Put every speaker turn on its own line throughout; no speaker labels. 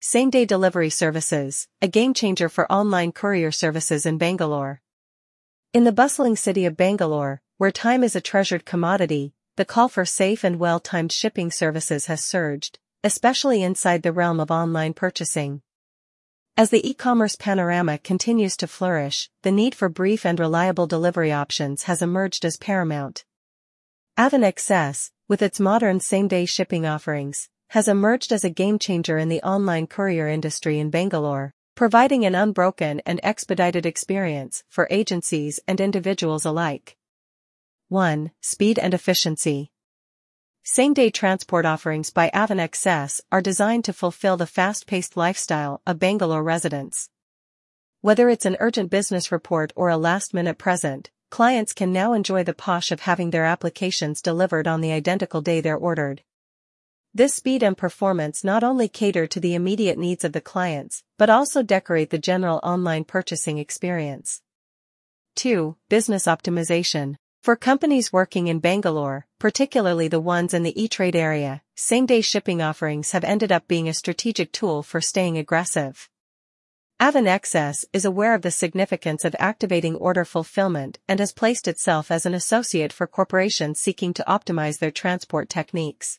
Same-day delivery services, a game-changer for online courier services in Bangalore. In the bustling city of Bangalore, where time is a treasured commodity, the call for safe and well-timed shipping services has surged, especially inside the realm of online purchasing. As the e-commerce panorama continues to flourish, the need for brief and reliable delivery options has emerged as paramount. Express, with its modern same-day shipping offerings, has emerged as a game-changer in the online courier industry in Bangalore, providing an unbroken and expedited experience for agencies and individuals alike. 1. Speed and efficiency. Same-day transport offerings by Avaan Express are designed to fulfill the fast-paced lifestyle of Bangalore residents. Whether it's an urgent business report or a last-minute present, clients can now enjoy the posh of having their applications delivered on the identical day they're ordered. This speed and performance not only cater to the immediate needs of the clients, but also decorate the general online purchasing experience. 2. Business optimization. For companies working in Bangalore, particularly the ones in the e-trade area, same-day shipping offerings have ended up being a strategic tool for staying aggressive. Avaan Express is aware of the significance of activating order fulfillment and has placed itself as an associate for corporations seeking to optimize their transport techniques.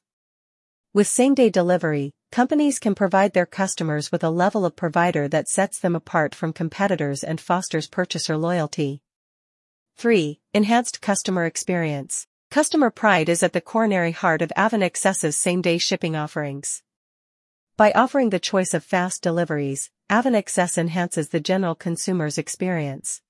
With same-day delivery, companies can provide their customers with a level of provider that sets them apart from competitors and fosters purchaser loyalty. 3. Enhanced customer experience. Customer pride is at the coronary heart of Express's same-day shipping offerings. By offering the choice of fast deliveries, Express enhances the general consumer's experience.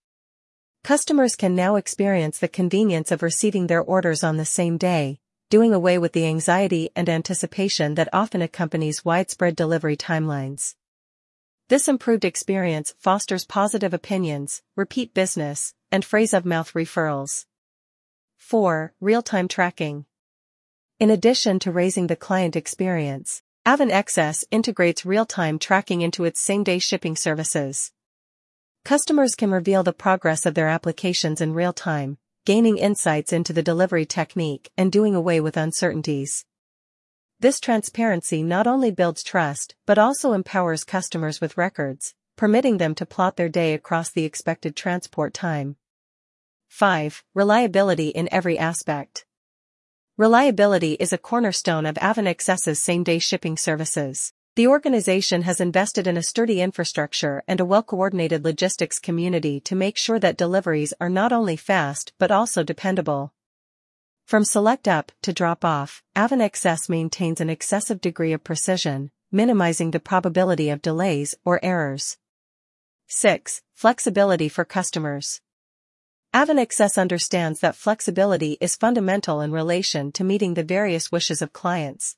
Customers can now experience the convenience of receiving their orders on the same day, doing away with the anxiety and anticipation that often accompanies widespread delivery timelines. This improved experience fosters positive opinions, repeat business, and phrase-of-mouth referrals. 4. Real-time tracking. In addition to raising the client experience, Express integrates real-time tracking into its same-day shipping services. Customers can reveal the progress of their applications in real time, gaining insights into the delivery technique and doing away with uncertainties. This transparency not only builds trust but also empowers customers with records, permitting them to plot their day across the expected transport time. 5. Reliability in every aspect. Reliability is a cornerstone of Express's same-day shipping services. The organization has invested in a sturdy infrastructure and a well-coordinated logistics community to make sure that deliveries are not only fast but also dependable. From select up to drop off, Avaan Express maintains an excessive degree of precision, minimizing the probability of delays or errors. 6. Flexibility for customers. Avaan Express understands that flexibility is fundamental in relation to meeting the various wishes of clients.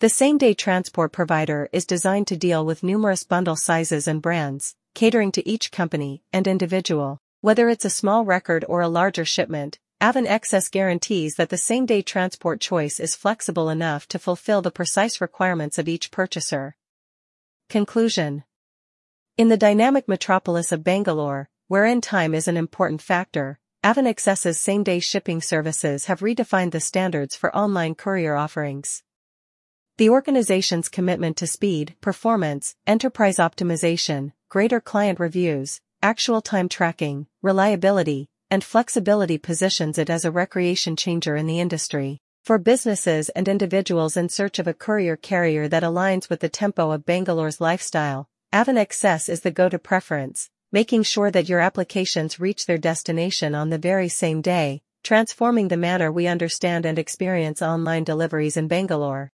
The same-day transport provider is designed to deal with numerous bundle sizes and brands, catering to each company and individual. Whether it's a small record or a larger shipment, Avaan Express guarantees that the same-day transport choice is flexible enough to fulfill the precise requirements of each purchaser. Conclusion In the dynamic metropolis of Bangalore, wherein time is an important factor, Avaan Express's same-day shipping services have redefined the standards for online courier offerings. The organization's commitment to speed, performance, enterprise optimization, greater client reviews, actual time tracking, reliability, and flexibility positions it as a recreation changer in the industry. For businesses and individuals in search of a courier carrier that aligns with the tempo of Bangalore's lifestyle, Avaan Express is the go-to preference, making sure that your applications reach their destination on the very same day, transforming the manner we understand and experience online deliveries in Bangalore.